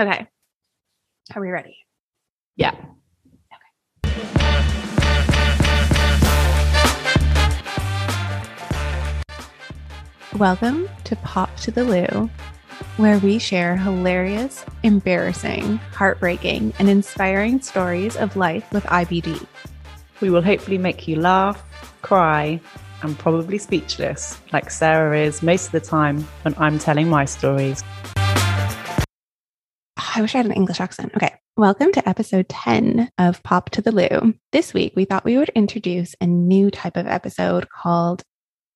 Okay. Are we ready? Yeah. Welcome to Pop to the Lou, where we share hilarious, embarrassing, heartbreaking, and inspiring stories of life with IBD. We will hopefully make you laugh, cry, and probably speechless, like Sarah is most of the time when I'm telling my stories. I wish I had an English accent. Okay. Welcome to episode 10 of Pop to the Lou. This week, we thought we would introduce a new type of episode called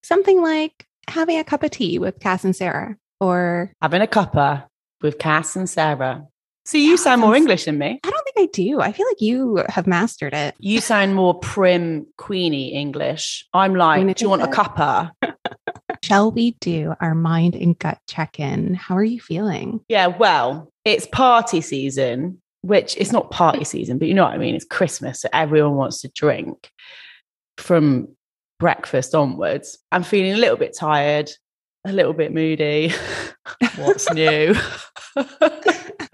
something like having a cup of tea with Cass and Sarah, or Having a cuppa with Cass and Sarah. So you sound more English than me. I don't think I do. I feel like you have mastered it. You sound more prim, queeny English. I'm like, do you want a cuppa? Shall we do our mind and gut check in? How are you feeling? Yeah, well, it's party season, which it's not party season, but you know what I mean? It's Christmas, so everyone wants to drink from breakfast onwards. I'm feeling a little bit tired, a little bit moody. What's new?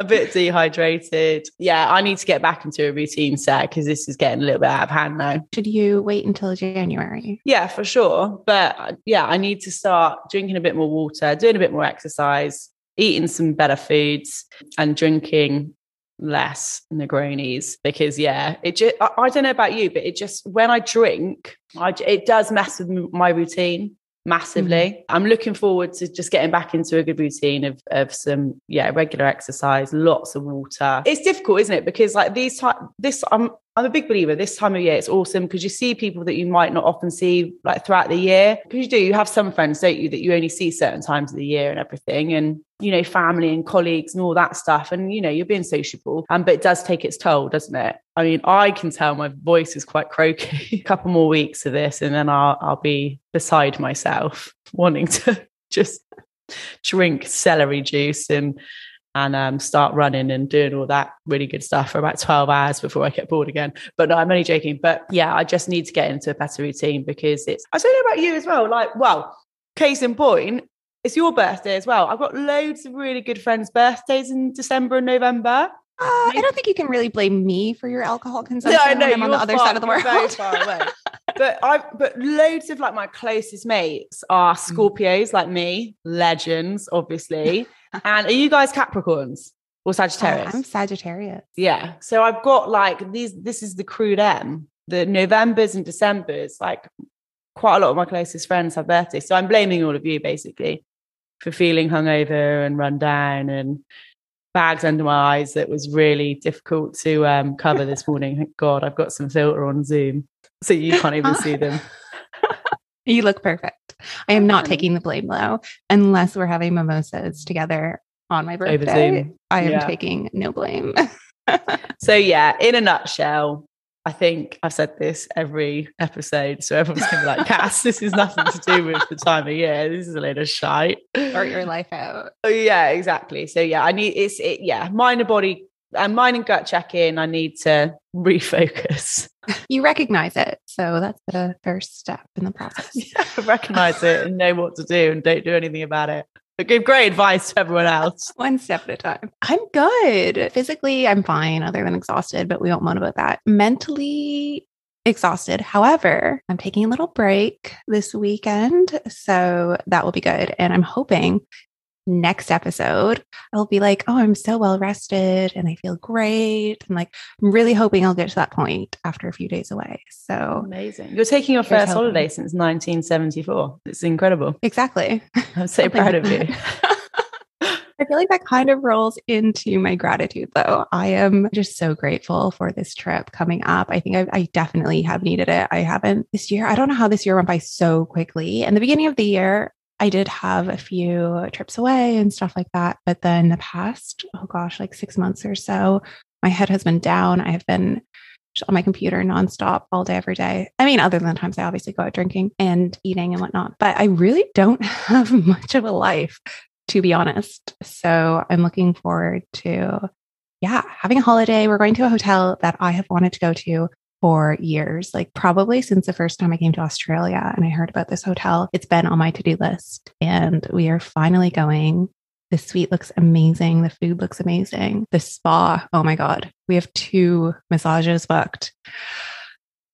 a bit dehydrated. Yeah, I need to get back into a routine set because this is getting a little bit out of hand now. Should you wait until January? Yeah, for sure. But uh, yeah, I need to start drinking a bit more water, doing a bit more exercise, eating some better foods, and drinking less Negronis because yeah, it just I, I don't know about you, but it just when I drink, I it does mess with my routine massively. Mm-hmm. I'm looking forward to just getting back into a good routine of of some yeah regular exercise, lots of water. It's difficult, isn't it? Because like these time this I'm I'm a big believer. This time of year, it's awesome because you see people that you might not often see like throughout the year. Because you do, you have some friends, don't you, that you only see certain times of the year and everything, and you know, family and colleagues and all that stuff. And you know, you're being sociable, um, but it does take its toll, doesn't it? I mean, I can tell my voice is quite croaky. a couple more weeks of this, and then I'll I'll be beside myself, wanting to just drink celery juice and and um, start running and doing all that really good stuff for about 12 hours before I get bored again. But no, I'm only joking. But yeah, I just need to get into a better routine because it's, I don't know about you as well. Like, well, case in point, it's your birthday as well. I've got loads of really good friends' birthdays in December and November. Uh, I don't think you can really blame me for your alcohol consumption. No, I know. I'm on the other far- side of the you're very world. far away. but I, but loads of like my closest mates are Mm. Scorpios, like me, legends, obviously. and are you guys Capricorns or Uh, Sagittarius? I'm Sagittarius. Yeah. So I've got like these, this is the crude M, the Novembers and Decembers, like quite a lot of my closest friends have birthdays. So I'm blaming all of you basically for feeling hungover and run down and bags under my eyes that was really difficult to um, cover this morning. Thank God I've got some filter on Zoom so you can't even see them. You look perfect. I am not taking the blame though, unless we're having mimosas together on my Over birthday. Zoom. I am Yeah. taking no blame. So yeah, in a nutshell, I think I've said this every episode. So everyone's gonna be like, Cass, this is nothing to do with the time of year. This is a load of shite. or your life out. Oh yeah, exactly. So yeah, I need it's it, yeah, mind and body and mind and gut check in. I need to refocus. You recognize it. So that's the first step in the process. yeah, recognize it and know what to do and don't do anything about it. Give great advice to everyone else. One step at a time. I'm good. Physically, I'm fine, other than exhausted, but we won't moan about that. Mentally, exhausted. However, I'm taking a little break this weekend. So that will be good. And I'm hoping next episode, I'll be like, oh, I'm so well rested and I feel great. And like, I'm really hoping I'll get to that point after a few days away. So, Amazing. You're taking your first hoping. holiday since 1974. It's incredible. exactly. I'm so proud of you. I feel like that kind of rolls into my gratitude, though. I am just so grateful for this trip coming up. I think I, I definitely have needed it. I haven't this year. I don't know how this year went by so quickly. In the beginning of the year, I did have a few trips away and stuff like that. But then the past, oh gosh, like six months or so, my head has been down. I have been on my computer nonstop all day, every day. I mean, other than the times I obviously go out drinking and eating and whatnot, but I really don't have much of a life, to be honest. So I'm looking forward to, yeah, having a holiday. We're going to a hotel that I have wanted to go to for years, like probably since the first time I came to Australia and I heard about this hotel. It's been on my to do list and we are finally going. The suite looks amazing. The food looks amazing. The spa, oh my God. We have two massages booked.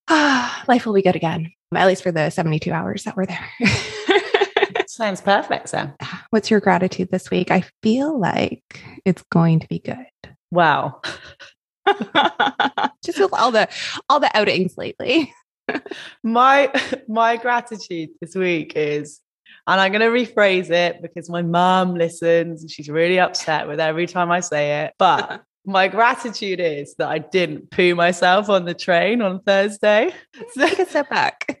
Ah, life will be good again, at least for the 72 hours that we're there. Sounds perfect, Sam. What's your gratitude this week? I feel like it's going to be good. Wow. Just with all the all the outings lately. my my gratitude this week is and I'm going to rephrase it because my mum listens and she's really upset with every time I say it. But my gratitude is that I didn't poo myself on the train on Thursday. So, Take a step back.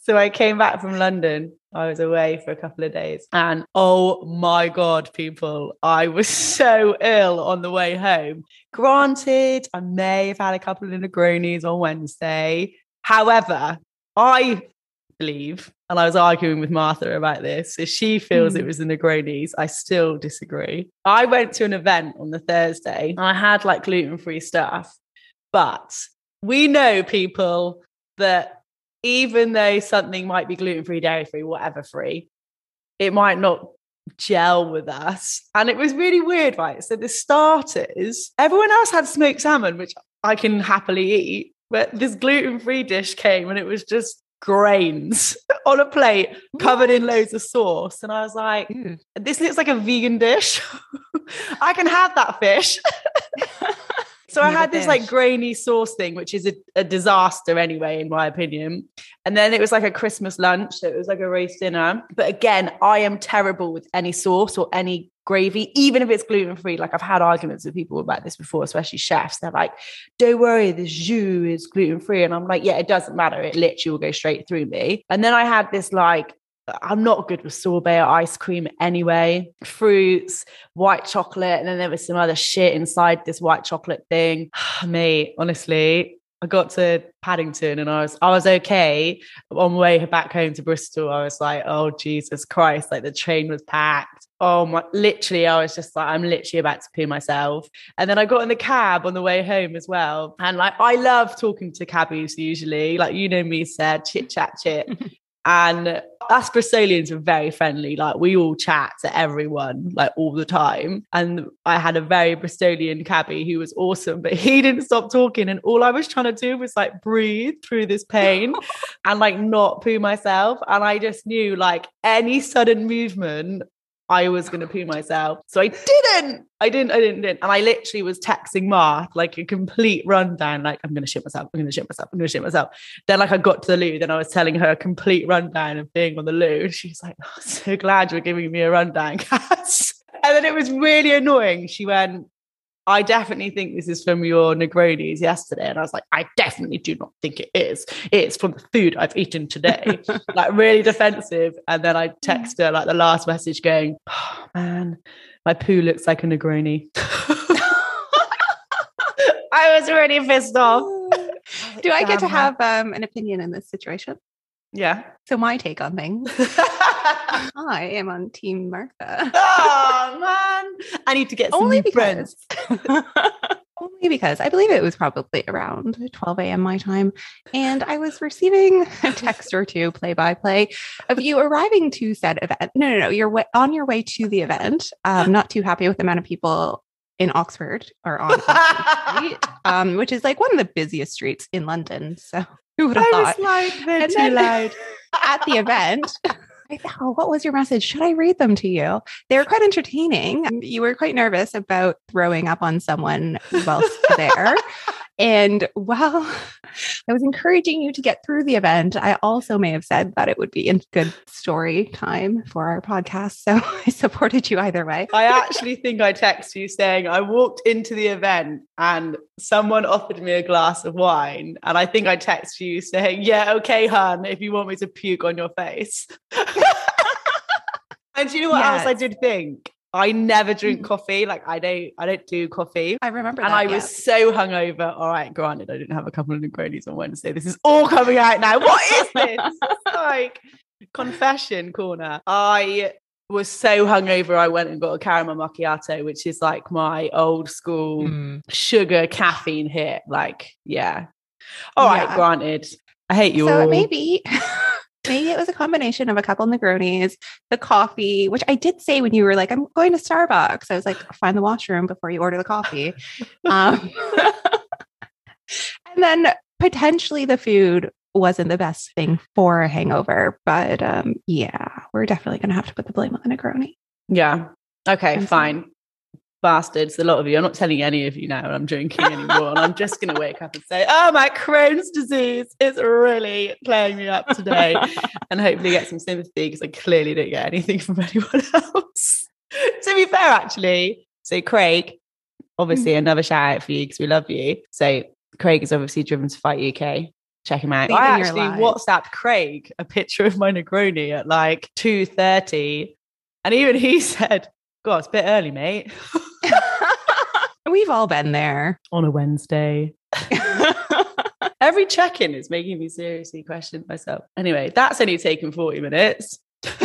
So I came back from London. I was away for a couple of days. And oh my God, people, I was so ill on the way home. Granted, I may have had a couple of Negronis on Wednesday. However, I believe, and I was arguing with Martha about this, if she feels mm. it was the Negronis, I still disagree. I went to an event on the Thursday and I had like gluten free stuff, but we know people that even though something might be gluten free, dairy free, whatever free, it might not gel with us. And it was really weird, right? So the starters, everyone else had smoked salmon, which I can happily eat. But this gluten free dish came and it was just grains on a plate covered in loads of sauce. And I was like, this looks like a vegan dish. I can have that fish. so I had this like grainy sauce thing, which is a, a, disaster anyway, in my opinion. And then it was like a Christmas lunch. So it was like a roast dinner. But again, I am terrible with any sauce or any gravy, even if it's gluten free. Like I've had arguments with people about this before, especially chefs. They're like, don't worry, this jus is gluten free. And I'm like, yeah, it doesn't matter. It literally will go straight through me. And then I had this like, I'm not good with sorbet or ice cream anyway. Fruits, white chocolate, and then there was some other shit inside this white chocolate thing. Mate, honestly, I got to Paddington and I was I was okay. On the way back home to Bristol, I was like, oh Jesus Christ, like the train was packed. Oh my literally, I was just like, I'm literally about to poo myself. And then I got in the cab on the way home as well. And like I love talking to cabbies usually. Like you know me said, chit chat chit. And us Bristolians are very friendly. Like we all chat to everyone, like all the time. And I had a very Bristolian cabbie who was awesome, but he didn't stop talking. And all I was trying to do was like breathe through this pain and like not poo myself. And I just knew like any sudden movement I was going to poo myself. So I didn't. I didn't. I didn't, didn't. And I literally was texting Mark like a complete rundown, like, I'm going to shit myself. I'm going to shit myself. I'm going to shit myself. Then, like, I got to the loo. Then I was telling her a complete rundown of being on the loo. And she's like, oh, so glad you're giving me a rundown, Cass. And then it was really annoying. She went, I definitely think this is from your Negronis yesterday. And I was like, I definitely do not think it is. It's from the food I've eaten today. like really defensive. And then I text her like the last message going, oh, man, my poo looks like a Negroni. I was really pissed off. Do I get to have um, an opinion in this situation? Yeah. So my take on things. I am on Team Martha. oh man, I need to get some Only new friends. Only because I believe it was probably around 12 a.m. my time, and I was receiving a text or two, play by play, of you arriving to said event. No, no, no, you're on your way to the event. Um, not too happy with the amount of people in Oxford or on Oxford Street, um, which is like one of the busiest streets in London. So who would have I thought? Was loud, too loud. at the event. I thought, oh, what was your message? Should I read them to you? They were quite entertaining. You were quite nervous about throwing up on someone whilst there. And while I was encouraging you to get through the event, I also may have said that it would be a good story time for our podcast. So I supported you either way. I actually think I texted you saying I walked into the event and someone offered me a glass of wine. And I think I texted you saying, Yeah, okay, hun, if you want me to puke on your face. and you know what yes. else I did think? I never drink mm. coffee. Like I don't, I don't do coffee. I remember, and that, I yeah. was so hungover. All right, granted, I didn't have a couple of Negronis on Wednesday. This is all coming out now. What is this? like confession corner. I was so hungover. I went and got a caramel macchiato, which is like my old school mm. sugar caffeine hit. Like, yeah. All yeah. right, granted. I hate you so all. maybe Maybe it was a combination of a couple Negronis, the coffee, which I did say when you were like, I'm going to Starbucks. I was like, find the washroom before you order the coffee. Um, and then potentially the food wasn't the best thing for a hangover. But um, yeah, we're definitely going to have to put the blame on the Negroni. Yeah. Okay, I'm fine. Bastards, a lot of you. I'm not telling any of you now I'm drinking anymore. and I'm just going to wake up and say, oh, my Crohn's disease is really playing me up today. and hopefully get some sympathy because I clearly didn't get anything from anyone else. to be fair, actually. So, Craig, obviously, Mm. another shout out for you because we love you. So, Craig is obviously driven to fight UK. Check him out. I actually. WhatsApped Craig a picture of my Negroni at like 2.30. And even he said, God, it's a bit early, mate. We've all been there. On a Wednesday. Every check-in is making me seriously question myself. Anyway, that's only taken 40 minutes.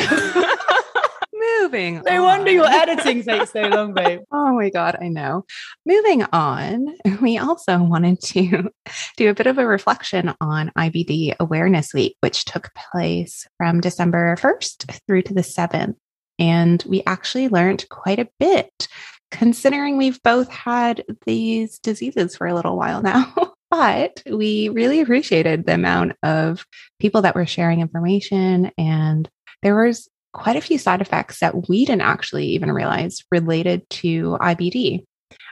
Moving. No wonder your on. editing takes so long, babe. Oh my God, I know. Moving on, we also wanted to do a bit of a reflection on IBD Awareness Week, which took place from December 1st through to the 7th. And we actually learned quite a bit, considering we've both had these diseases for a little while now. But we really appreciated the amount of people that were sharing information, and there was quite a few side effects that we didn't actually even realize related to IBD.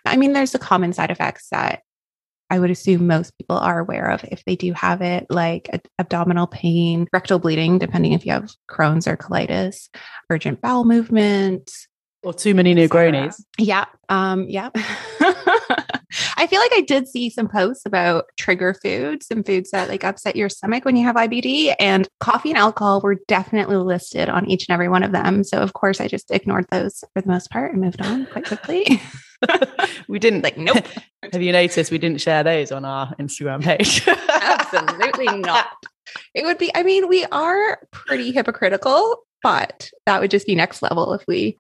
I mean, there's the common side effects that I would assume most people are aware of if they do have it, like ad- abdominal pain, rectal bleeding, depending if you have Crohn's or colitis, urgent bowel movement. Or too many Negronis. Yeah. Um, yeah. I feel like I did see some posts about trigger foods and foods that like upset your stomach when you have IBD, and coffee and alcohol were definitely listed on each and every one of them. So of course I just ignored those for the most part and moved on quite quickly. we didn't like, nope, Have you noticed we didn't share those on our Instagram page? absolutely not. It would be, I mean, we are pretty hypocritical, but that would just be next level if we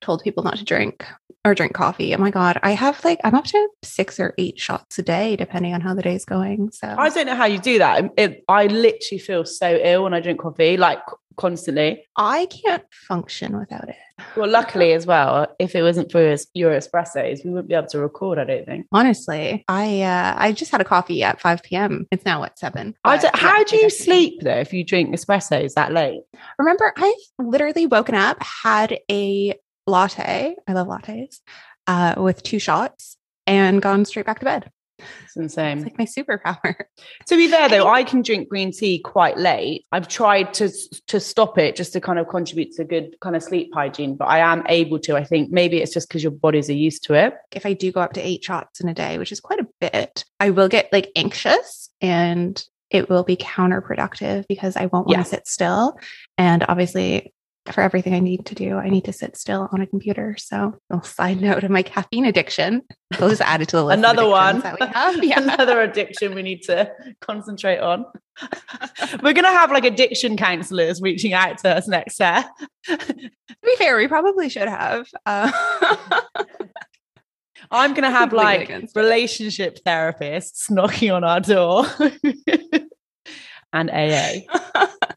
told people not to drink or drink coffee. Oh my God. I have like, I'm up to six or eight shots a day, depending on how the day's going. So I don't know how you do that. It, I literally feel so ill when I drink coffee, like constantly. I can't function without it. Well, luckily as well, if it wasn't for your espressos, we wouldn't be able to record. I don't think. Honestly, I uh, I just had a coffee at 5 p.m. It's now at 7. I but don't- yeah, how do you sleep though if you drink espressos that late? Remember, I've literally woken up, had a latte. I love lattes uh, with two shots and gone straight back to bed. It's insane. It's like my superpower. To be fair though, I can drink green tea quite late. I've tried to to stop it just to kind of contribute to good kind of sleep hygiene, but I am able to. I think maybe it's just because your bodies are used to it. If I do go up to eight shots in a day, which is quite a bit, I will get like anxious and it will be counterproductive because I won't want Yeah. to sit still. And obviously, for everything I need to do, I need to sit still on a computer. So, a little side note of my caffeine addiction, we'll just add it to the list. Another one. That we have. Yeah. Another addiction we need to concentrate on. We're gonna have like addiction counselors reaching out to us next year. to be fair, we probably should have. Uh, I'm gonna have like relationship therapists knocking on our door. and AA.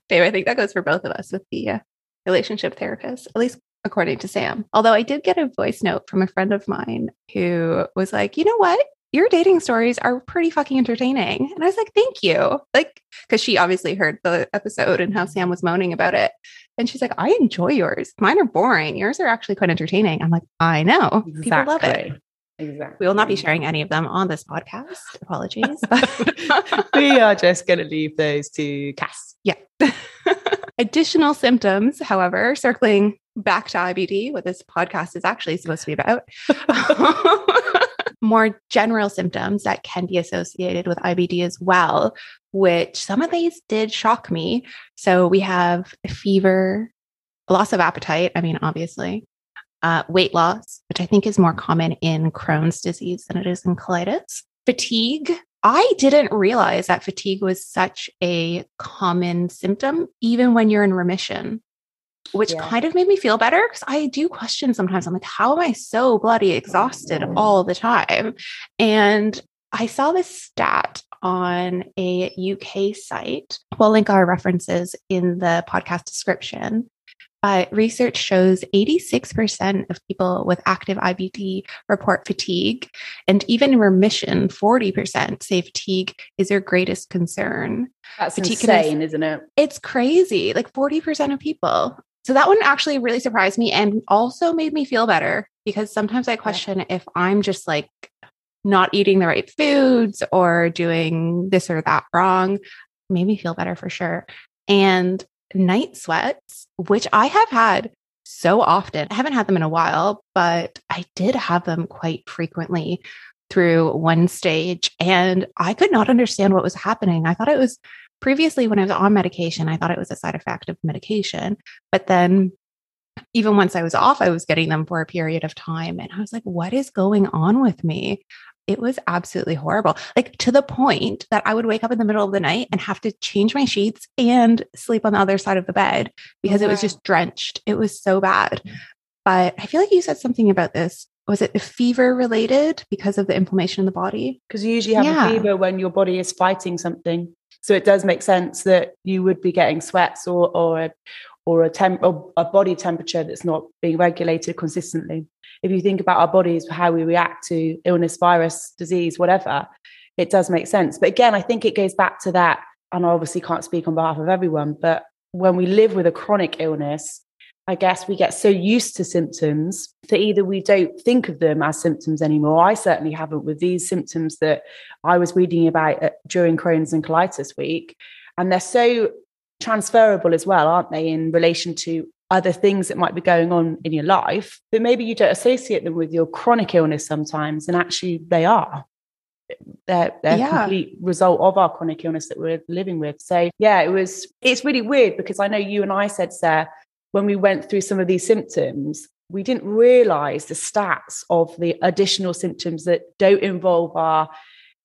Babe, I think that goes for both of us with the uh, relationship therapist, at least according to Sam. Although I did get a voice note from a friend of mine who was like, you know what? Your dating stories are pretty fucking entertaining. And I was like, thank you. Like, because she obviously heard the episode and how Sam was moaning about it. And she's like, I enjoy yours. Mine are boring. Yours are actually quite entertaining. I'm like, I know. People love it. Exactly. We will not be sharing any of them on this podcast. Apologies. But we are just going to leave those to Cass. Yeah. Additional symptoms, however, circling back to IBD, what this podcast is actually supposed to be about. More general symptoms that can be associated with IBD as well, which some of these did shock me. So we have fever, loss of appetite. I mean, obviously, uh, weight loss, which I think is more common in Crohn's disease than it is in colitis, fatigue. I didn't realize that fatigue was such a common symptom, even when you're in remission, which Yeah. kind of made me feel better because I do question sometimes. I'm like, how am I so bloody exhausted all the time? And I saw this stat on a UK site. We'll link our references in the podcast description. But research shows 86% of people with active IBD report fatigue, and even remission, 40% say fatigue is their greatest concern. That's Fatigue insane, isn't it? It's crazy, like 40% of people. So that one actually really surprised me and also made me feel better because sometimes I question if I'm just like not eating the right foods or doing this or that wrong. Made me feel better for sure. And night sweats, which I have had so often. I haven't had them in a while, but I did have them quite frequently through one stage and I could not understand what was happening. I thought it was previously when I was on medication, I thought it was a side effect of medication. But then even once I was off, I was getting them for a period of time. And I was like, what is going on with me? It was absolutely horrible. Like to the point that I would wake up in the middle of the night and have to change my sheets and sleep on the other side of the bed oh, because it was just drenched. It was so bad. But I feel like you said something about this. Was it fever related because of the inflammation in the body? Because you usually have Yeah. a fever when your body is fighting something. So it does make sense that you would be getting sweats or or or a temp or a body temperature that's not being regulated consistently. If you think about our bodies, how we react to illness, virus, disease, whatever, it does make sense. But again, I think it goes back to that, and I obviously can't speak on behalf of everyone, but when we live with a chronic illness, I guess we get so used to symptoms that either we don't think of them as symptoms anymore. I certainly haven't with these symptoms that I was reading about uh, during Crohn's and colitis week. And they're so transferable as well, aren't they, in relation to other things that might be going on in your life, but maybe you don't associate them with your chronic illness sometimes. And actually, they are. They're, they're Yeah. a complete result of our chronic illness that we're living with. So, yeah, it was, it's really weird because I know you and I said, Sarah, when we went through some of these symptoms, we didn't realize the stats of the additional symptoms that don't involve our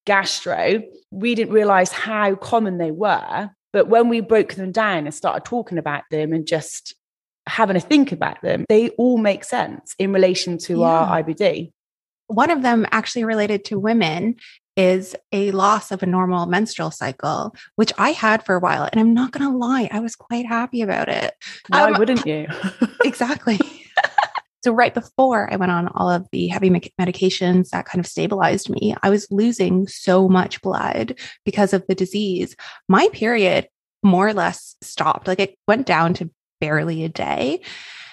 gastro. We didn't realize how common they were. But when we broke them down and started talking about them and just having a think about them, they all make sense in relation to our IBD. One of them actually related to women is a loss of a normal menstrual cycle, which I had for a while. And I'm not going to lie, I was quite happy about it. Why Um, wouldn't you? exactly. So, right before I went on all of the heavy medications that kind of stabilized me, I was losing so much blood because of the disease. My period more or less stopped, like it went down to barely a day.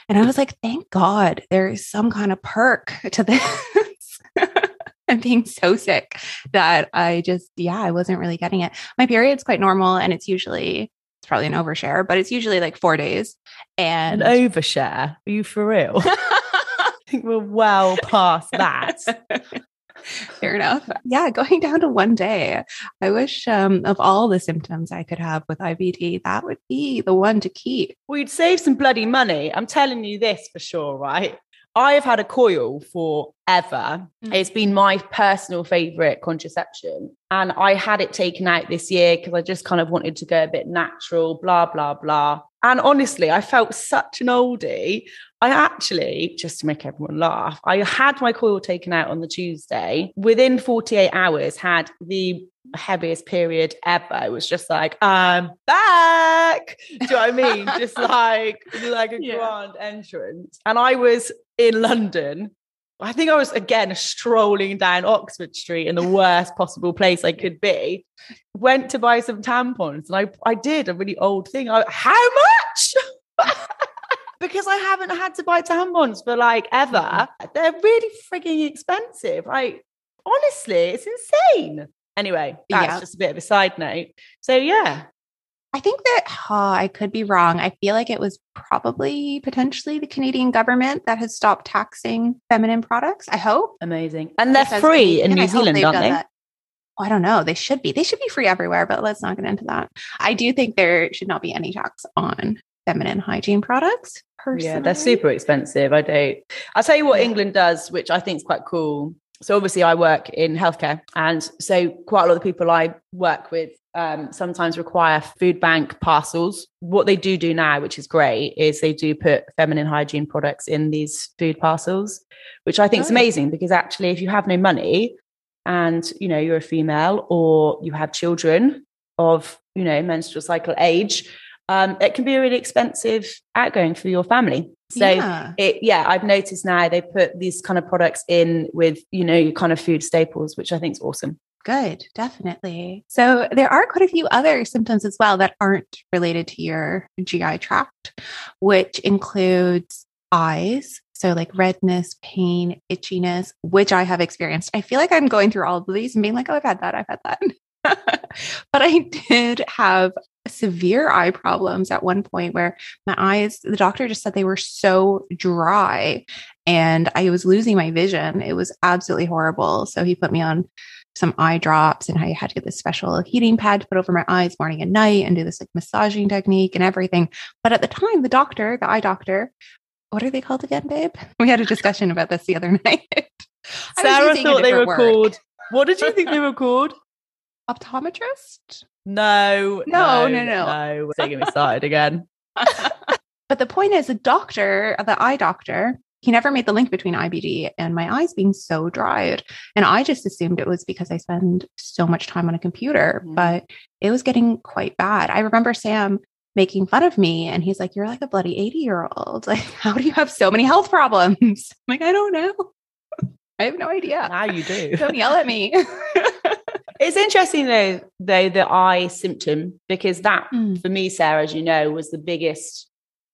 And I was like, thank God there is some kind of perk to this. I'm being so sick that I just, yeah, I wasn't really getting it. My period's quite normal and it's usually, it's probably an overshare, but it's usually like four days. And An overshare? Are you for real? I think we're well past that. Fair enough. Yeah, going down to one day. I wish um, of all the symptoms I could have with IBD, that would be the one to keep. We'd save some bloody money. I'm telling you this for sure, right? I have had a coil forever. Mm. It's been my personal favorite contraception. And I had it taken out this year because I just kind of wanted to go a bit natural, blah, blah, blah. And honestly, I felt such an oldie. I actually, just to make everyone laugh, I had my coil taken out on the Tuesday. Within 48 hours, had the heaviest period ever. It was just like, I'm back. Do you know what I mean? just like, like a Yeah. grand entrance. And I was in London. I think I was again strolling down Oxford Street in the worst possible place I could be. Went to buy some tampons and I, I did a really old thing. I, how much? because I haven't had to buy tampons for like ever. Mm-hmm. They're really frigging expensive. Like, honestly, it's insane. Anyway, that's Yeah. just a bit of a side note. So, yeah, I think that oh, I could be wrong. I feel like it was probably potentially the Canadian government that has stopped taxing feminine products. I hope. amazing. And they're free in New Zealand, aren't they? Oh, I don't know. They should be. They should be free everywhere, but let's not get into that. I do think there should not be any tax on feminine hygiene products. Personally. Yeah, they're super expensive. I don't. I'll tell you what Yeah. England does, which I think is quite cool. So obviously, I work in healthcare, and so quite a lot of the people I work with um, sometimes require food bank parcels. What they do do now, which is great, is they do put feminine hygiene products in these food parcels, which I think is Oh. amazing because actually, if you have no money, and you know you're a female or you have children of you know menstrual cycle age um, it can be a really expensive outgoing for your family so Yeah. it yeah i've noticed now they put these kind of products in with you know kind of food staples which i think is awesome Good, definitely. So there are quite a few other symptoms as well that aren't related to your GI tract, which includes eyes. So like redness, pain, itchiness, which I have experienced. I feel like I'm going through all of these and being like, oh, I've had that, I've had that. but I did have severe eye problems at one point where my eyes, the doctor just said they were so dry and I was losing my vision. It was absolutely horrible. So he put me on some eye drops and how I had to get this special heating pad to put over my eyes morning and night and do this like massaging technique and everything. But at the time, the doctor, the eye doctor, what are they called again, babe? We had a discussion about this the other night. Sarah thought they were word. called what did you think they were called optometrist. no No, no no, no. no we're taking me started again but the point is, the doctor, the eye doctor, he never made the link between IBD and my eyes being so dried. And I just assumed it was because I spend so much time on a computer, Mhm. but it was getting quite bad. I remember Sam making fun of me and he's like, You're like a bloody 80 year old. Like, how do you have so many health problems? I'm like, I don't know. I have no idea. now you do Don't yell at me. It's interesting though, though the eye symptom because that Mm. for me, Sarah, as you know, was the biggest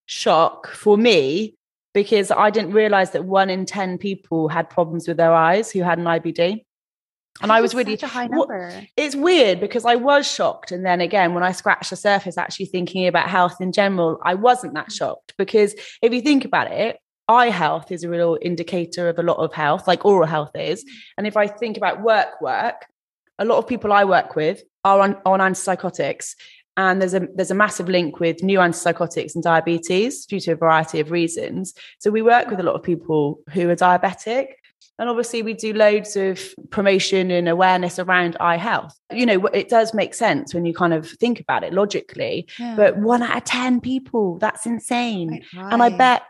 shock for me because I didn't realize that one in ten people had problems with their eyes who had an IBD. And I was really such a high what- number. it's weird because I was shocked. And then again, when I scratched the surface, actually thinking about health in general, I wasn't that mm. shocked because if you think about it, eye health is a real indicator of a lot of health, like oral health is. Mm. And if I think about work, work, a lot of people I work with are on, on antipsychotics. And there's a there's a massive link with new antipsychotics and diabetes due to a variety of reasons. So we work with a lot of people who are diabetic. And obviously, we do loads of promotion and awareness around eye health. You know, it does make sense when you kind of think about it logically. Yeah. But one out of 10 people, that's insane. Quite And I bet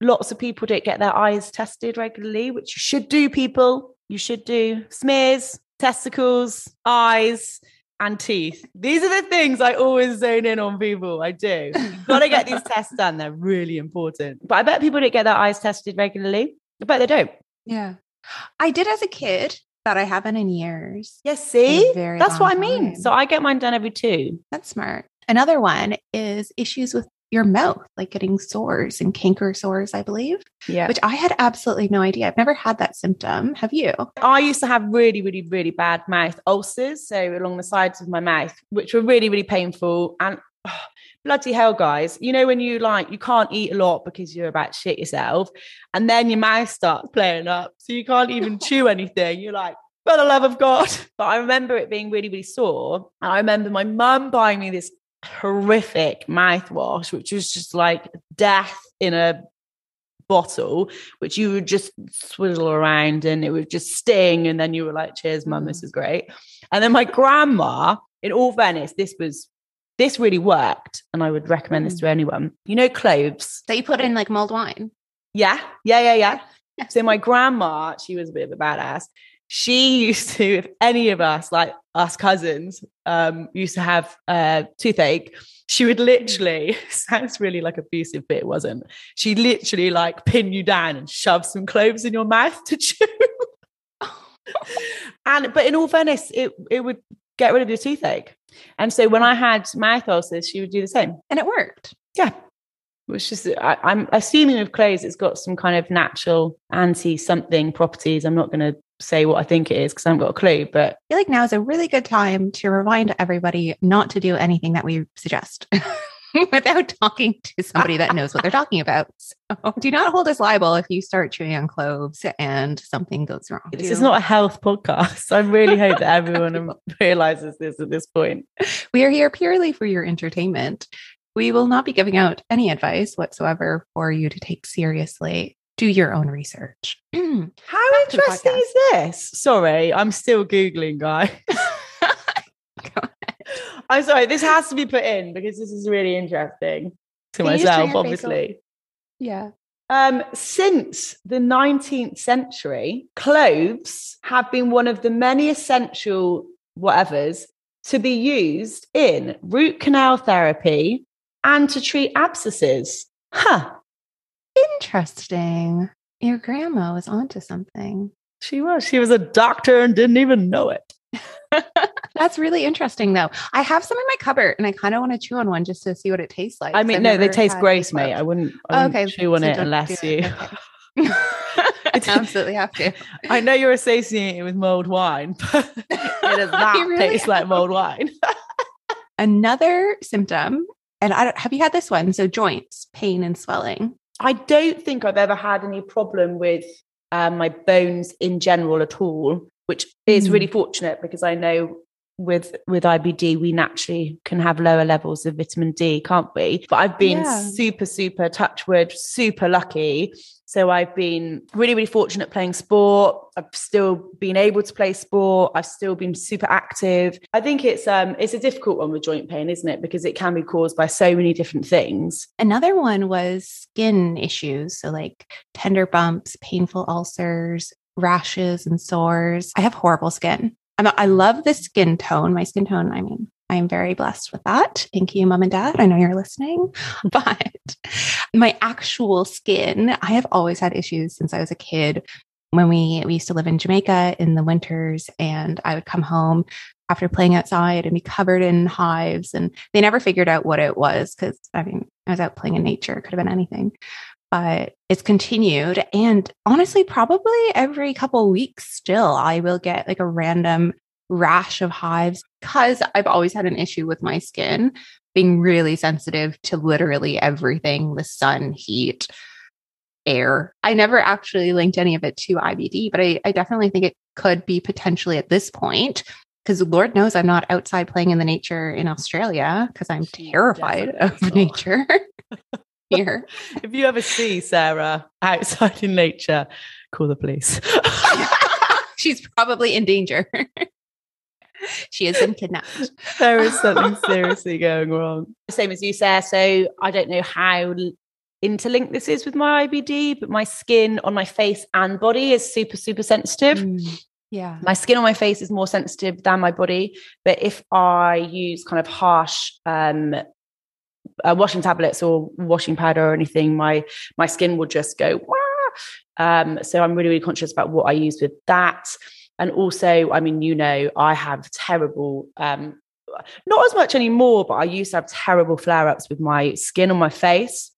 lots of people don't get their eyes tested regularly, which you should do, people. You should do smears, testicles, eyes, and teeth. These are the things I always zone in on people. I do. You've got to get these tests done. They're really important. But I bet people don't get their eyes tested regularly. I bet they don't. Yeah. I did as a kid, but I haven't in years. Yes, see? That's what I mean. time. So I get mine done every two. That's smart. Another one is issues with your mouth, like getting sores and canker sores, I believe, Yeah. which I had absolutely no idea. I've never had that symptom. Have you? I used to have really, really, really bad mouth ulcers, so along the sides of my mouth, which were really, really painful. And oh, bloody hell, guys, you know when you like you can't eat a lot because you're about to shit yourself, and then your mouth starts playing up, so you can't even chew anything. You're like, for the love of God. But I remember it being really, really sore. And I remember my mum buying me this horrific mouthwash, which was just like death in a bottle, which you would just swizzle around and it would just sting. And then you were like, cheers, mum, this mm. is great. And then my grandma, in all fairness, this was this really worked. And I would recommend this mm. to anyone. You know, cloves. That you put in like mulled wine. Yeah, yeah, yeah, yeah. So my grandma, she was a bit of a badass. She used to, if any of us, like us cousins, um, used to have uh, toothache, she would literally sounds really like abusive, but it wasn't. She literally like pin you down and shove some cloves in your mouth to chew. and but in all fairness, it it would get rid of your toothache. And so when I had mouth ulcers, she would do the same. And it worked. Yeah. Which just, I, I'm assuming with cloves, it's got some kind of natural anti something properties. I'm not going to say what I think it is because I haven't got a clue, but I feel like now is a really good time to remind everybody not to do anything that we suggest without talking to somebody that knows what they're talking about. So do not hold us liable if you start chewing on cloves and something goes wrong. this is not a health podcast. I really hope that everyone realizes this at this point. We are here purely for your entertainment. We will not be giving out any advice whatsoever for you to take seriously. Do your own research. How interesting is this? Sorry, I'm still Googling, guy. Go I'm sorry, this has to be put in because this is really interesting to Can you just turn myself, obviously. yeah. Um, since the 19th century, cloves have been one of the many essential whatevers to be used in root canal therapy and to treat abscesses. Huh. Interesting. Your grandma was onto something. She was. She was a doctor and didn't even know it. That's really interesting, though. I have some in my cupboard, and I kind of want to chew on one just to see what it tastes like. I mean, I've no, they taste great, mate. I wouldn't, I wouldn't Okay, chew on so it unless you. it. Okay. Absolutely have to. I know you're associating it with mulled wine, but it does not really taste like mulled wine. Another symptom, and I don't, have you had this one? So joints, pain, and swelling. I don't think I've ever had any problem with um, my bones in general at all, which is Mm. really fortunate because I know with with IBD we naturally can have lower levels of vitamin D, can't we? But I've been Yeah. super, super touchwood, super lucky. So I've been really, really fortunate playing sport. I've still been able to play sport. I've still been super active. I think it's um it's a difficult one with joint pain, isn't it? Because it can be caused by so many different things. Another one was skin issues. So, like tender bumps, painful ulcers, rashes, and sores. I have horrible skin. I'm, I love the skin tone. My skin tone, I mean, I'm very blessed with that. Thank you, mom and dad. I know you're listening. But my actual skin, I have always had issues since I was a kid. When we, we used to live in Jamaica in the winters, and I would come home after playing outside and be covered in hives. And they never figured out what it was because, I mean, I was out playing in nature, it could have been anything. But it's continued. And honestly, probably every couple weeks still, I will get like a random rash of hives because I've always had an issue with my skin being really sensitive to literally everything the sun, heat, air. I never actually linked any of it to IBD, but I, I definitely think it could be potentially at this point because Lord knows I'm not outside playing in the nature in Australia because I'm terrified of nature here. If you ever see Sarah outside in nature, call the police. She's probably in danger. she has been kidnapped. there is something seriously going wrong. Same as you, Sarah. So I don't know how l- interlinked this is with my IBD, but my skin on my face and body is super, super sensitive. Mm, yeah. My skin on my face is more sensitive than my body. But if I use kind of harsh um, uh, washing tablets or washing powder or anything, my my skin will just go. Um, so I'm really, really conscious about what I use with that. And also, I mean, you know, I have terrible, um, not as much anymore, but I used to have terrible flare ups with my skin on my face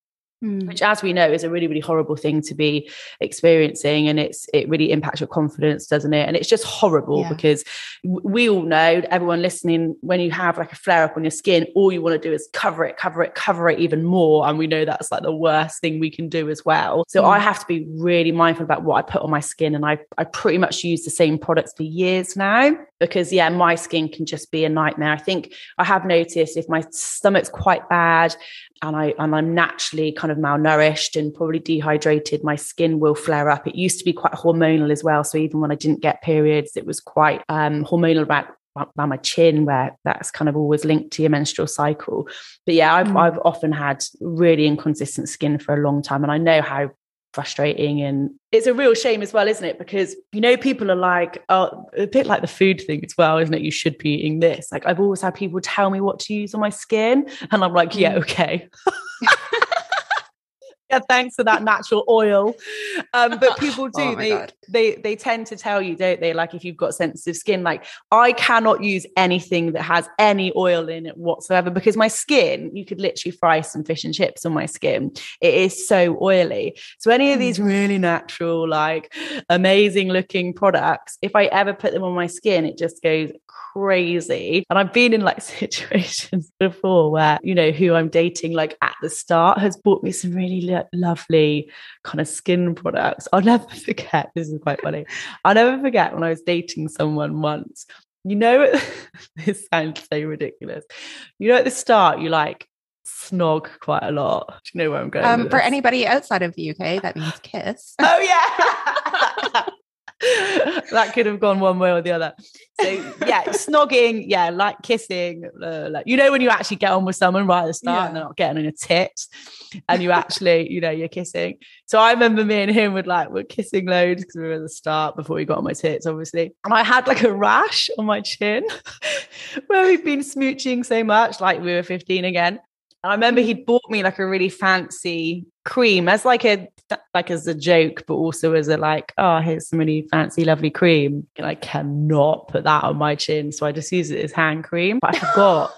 Mm, which as we know is a really really horrible thing to be experiencing and it's it really impacts your confidence doesn't it and it's just horrible Yeah. because we all know everyone listening when you have like a flare up on your skin all you want to do is cover it cover it cover it even more and we know that's like the worst thing we can do as well so Mm. i have to be really mindful about what i put on my skin and i i pretty much use the same products for years now because yeah my skin can just be a nightmare i think i have noticed if my stomach's quite bad and I and I'm naturally kind of malnourished and probably dehydrated, my skin will flare up. It used to be quite hormonal as well. So even when I didn't get periods, it was quite um, hormonal about around my chin, where that's kind of always linked to your menstrual cycle. But yeah, I've Mm. I've often had really inconsistent skin for a long time, and I know how frustrating and it's a real shame as well isn't it? Because you know people are like oh a bit like the food thing as well isn't it? You should be eating this. Like i've always had people tell me what to use on my skin and i'm like yeah Mm. okay yeah thanks for that natural oil. Um but people do Oh they God. they they tend to tell you don't they? Like if you've got sensitive skin like i cannot use anything that has any oil in it whatsoever because my skin you could literally fry some fish and chips on my skin. It is so oily. So any of these really natural like amazing looking products if i ever put them on my skin it just goes crazy. And i've been in like situations before where you know who i'm dating like at the start has bought me some really lo- lovely kind of skin products. I'll never forget this is quite funny. I'll never forget when i was dating someone once. You know this sounds so ridiculous. You know at the start you like snog quite a lot. Do you know where i'm going Um, for anybody outside of the UK, that means kiss. Oh yeah. that could have gone one way or the other. So yeah, snogging, yeah, like kissing, uh, like you know when you actually get on with someone right at the start yeah. and they're not getting on your tits, and you actually, you know, you're kissing. So I remember me and him would like we're kissing loads because we were at the start before we got on my tits, obviously. And I had like a rash on my chin where we'd been smooching so much, like we were 15 again. And I remember he'd bought me like a really fancy cream as like a like as a joke, but also as a like, oh, here's some really fancy, lovely cream. And I cannot put that on my chin, so I just use it as hand cream. But I forgot.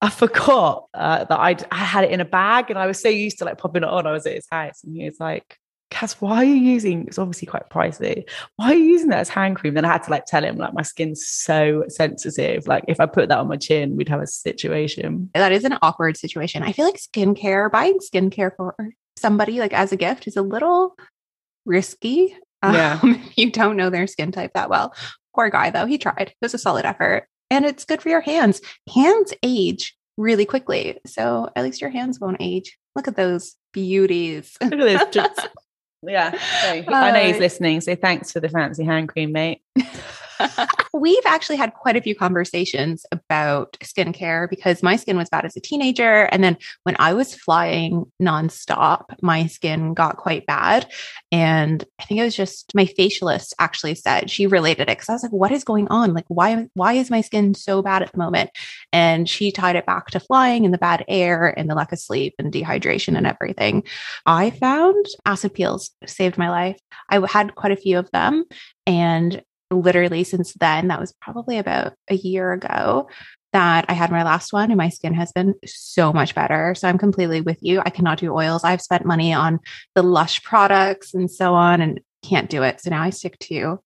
I forgot uh, that I'd, I had it in a bag, and I was so used to like popping it on. I was at his house, and he was like, Cass, why are you using it's obviously quite pricey. Why are you using that as hand cream? Then I had to like tell him like my skin's so sensitive. Like if I put that on my chin, we'd have a situation. That is an awkward situation. I feel like skincare, buying skincare for somebody like as a gift is a little risky. Yeah. Um, if you don't know their skin type that well. Poor guy though, he tried. It was a solid effort. And it's good for your hands. Hands age really quickly. So at least your hands won't age. Look at those beauties. Look at this. yeah. So, I know he's listening. So thanks for the fancy hand cream, mate. We've actually had quite a few conversations about skincare because my skin was bad as a teenager. And then when I was flying nonstop, my skin got quite bad. And I think it was just my facialist actually said she related it because I was like, what is going on? Like, why, why is my skin so bad at the moment? And she tied it back to flying and the bad air and the lack of sleep and dehydration and everything. I found acid peels saved my life. I had quite a few of them. And literally since then, that was probably about a year ago that I had my last one and my skin has been so much better. So I'm completely with you. I cannot do oils. I've spent money on the Lush products and so on and can't do it. So now I stick to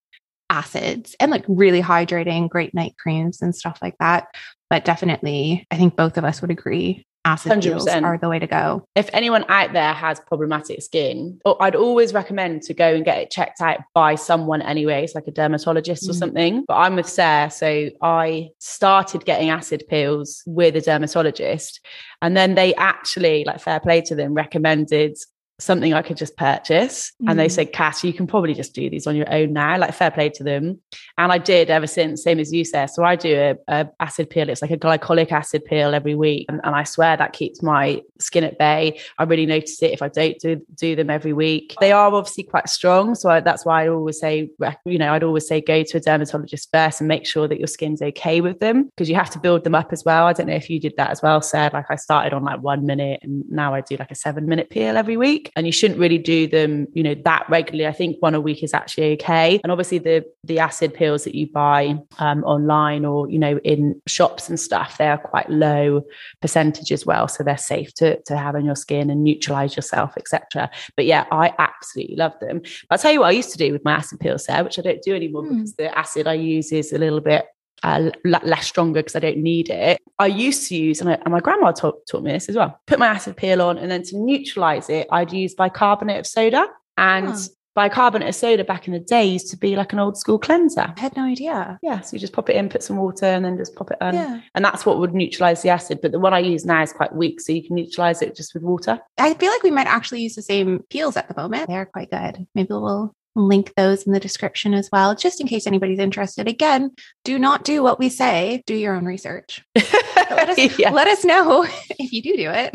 acids and like really hydrating, great night creams and stuff like that. But definitely, I think both of us would agree acid 100%. peels are the way to go. If anyone out there has problematic skin, I'd always recommend to go and get it checked out by someone anyway, it's like a dermatologist mm. or something. But I'm with Sarah, so I started getting acid peels with a dermatologist, and then they actually, like fair play to them, recommended something I could just purchase. Mm. And they mm. said, Cass, you can probably just do these on your own now. Like fair play to them. And I did ever since, same as you said. So I do a, a acid peel. It's like a glycolic acid peel every week. And, and, I swear that keeps my skin at bay. I really notice it if I don't do, do them every week. They are obviously quite strong. So I, that's why I always say, you know, I'd always say go to a dermatologist first and make sure that your skin's okay with them because you have to build them up as well. I don't know if you did that as well, Said Like I started on like one minute and now I do like a seven minute peel every week week and you shouldn't really do them you know that regularly. I think one a week is actually okay. And obviously the the acid peels that you buy um, online or you know in shops and stuff they are quite low percentage as well. So they're safe to, to have on your skin and neutralize yourself etc but yeah i absolutely love them. But i'll tell you what i used to do with my acid peels there which i don't do anymore mm. because the acid i use is a little bit uh, less stronger because I don't need it. I used to use, and, I, and my grandma taught, taught me this as well, put my acid peel on, and then to neutralize it, I'd use bicarbonate of soda. And oh. bicarbonate of soda back in the day used to be like an old school cleanser. I had no idea. Yeah. So you just pop it in, put some water, and then just pop it on. Yeah. And that's what would neutralize the acid. But the one I use now is quite weak. So you can neutralize it just with water. I feel like we might actually use the same peels at the moment. They're quite good. Maybe we'll link those in the description as well, just in case anybody's interested. Again, do not do what we say, do your own research. let, us, yeah. let us know if you do do it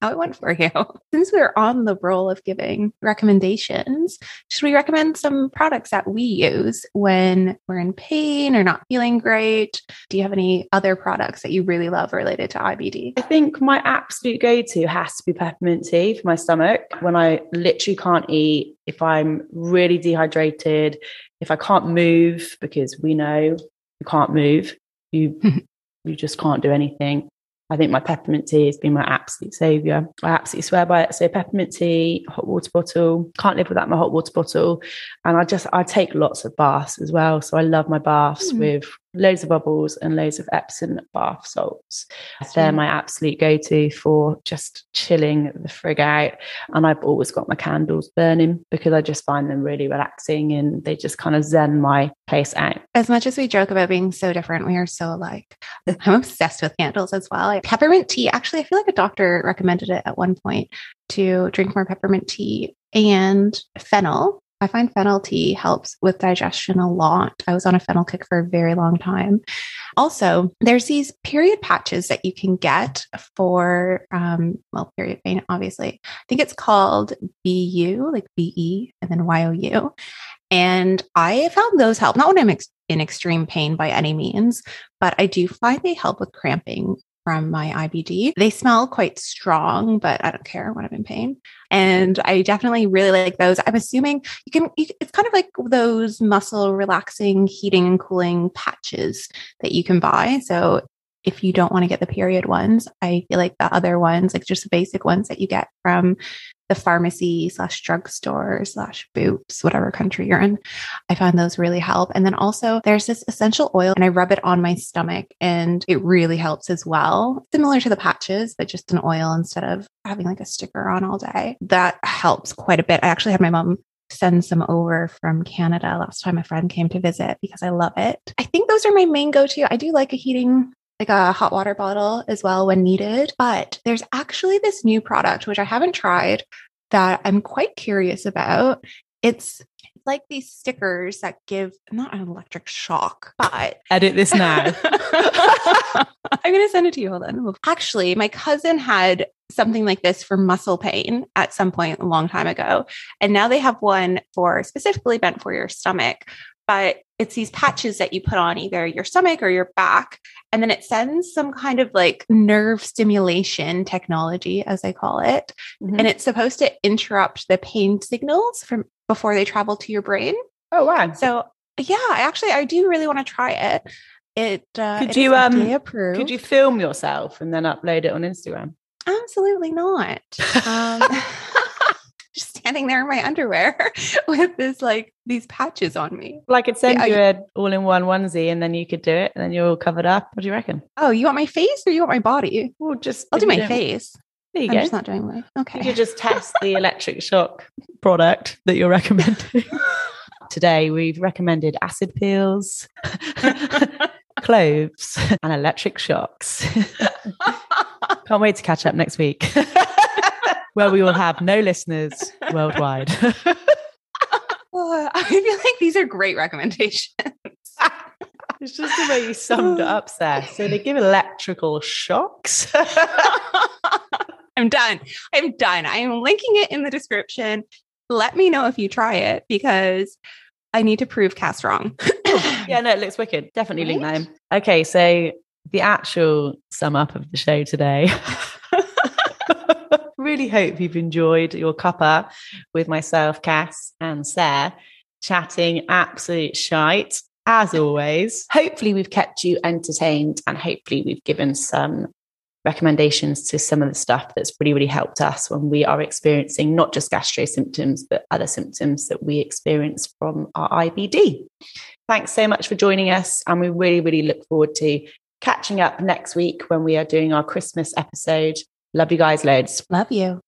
how it went for you. Since we're on the roll of giving recommendations, should we recommend some products that we use when we're in pain or not feeling great? Do you have any other products that you really love related to IBD? I think my absolute go to has to be peppermint tea for my stomach when I literally can't eat, if I'm really dehydrated, if I can't move, because we know you can't move, you. you just can't do anything. I think my peppermint tea has been my absolute savior. I absolutely swear by it. So peppermint tea, hot water bottle. Can't live without my hot water bottle. And I just I take lots of baths as well. So I love my baths mm. with loads of bubbles and loads of Epsom bath salts. They're my absolute go to for just chilling the frig out. And I've always got my candles burning because I just find them really relaxing and they just kind of zen my place out. As much as we joke about being so different, we are so alike. I'm obsessed with candles as well. Peppermint tea, actually, I feel like a doctor recommended it at one point to drink more peppermint tea and fennel I find fennel tea helps with digestion a lot. I was on a fennel kick for a very long time. Also, there's these period patches that you can get for, um, well, period pain, obviously. I think it's called BU, like BE, and then YOU. And I found those help, not when I'm ex- in extreme pain by any means, but I do find they help with cramping from my IBD. They smell quite strong, but I don't care when I'm in pain. And I definitely really like those. I'm assuming you can, it's kind of like those muscle relaxing, heating and cooling patches that you can buy. So if you don't want to get the period ones, I feel like the other ones, like just the basic ones that you get from the pharmacy slash drugstore slash boots, whatever country you're in. I find those really help. And then also there's this essential oil and I rub it on my stomach and it really helps as well. Similar to the patches, but just an oil instead of having like a sticker on all day. That helps quite a bit. I actually had my mom send some over from Canada last time a friend came to visit because I love it. I think those are my main go to. I do like a heating like a hot water bottle as well when needed. But there's actually this new product, which I haven't tried, that I'm quite curious about. It's like these stickers that give not an electric shock, but edit this now. I'm going to send it to you. Hold on. Actually, my cousin had something like this for muscle pain at some point a long time ago. And now they have one for specifically bent for your stomach but it's these patches that you put on either your stomach or your back. And then it sends some kind of like nerve stimulation technology, as I call it. Mm-hmm. And it's supposed to interrupt the pain signals from before they travel to your brain. Oh, wow. So, yeah, I actually, I do really want to try it. It uh, could it you um approved. could you film yourself and then upload it on Instagram? Absolutely not. Um, standing there in my underwear with this like these patches on me. Like it yeah, you an all-in-one onesie and then you could do it and then you're all covered up. What do you reckon? Oh, you want my face or you want my body? Well, just I'll do my face. There you I'm go. just not doing my okay. You could just test the electric shock product that you're recommending. Today we've recommended acid peels, cloves, and electric shocks. Can't wait to catch up next week where we will have no listeners worldwide. oh, I feel like these are great recommendations. it's just the way you summed it up, Seth. So they give electrical shocks. I'm done. I'm done. I am linking it in the description. Let me know if you try it because I need to prove Cass wrong. yeah, no, it looks wicked. Definitely right? link them. Okay, so the actual sum up of the show today really hope you've enjoyed your cuppa with myself, Cass, and Sarah chatting absolute shite as always. hopefully, we've kept you entertained and hopefully, we've given some recommendations to some of the stuff that's really, really helped us when we are experiencing not just gastro symptoms, but other symptoms that we experience from our IBD. Thanks so much for joining us. And we really, really look forward to catching up next week when we are doing our Christmas episode Love you guys loads. Love you.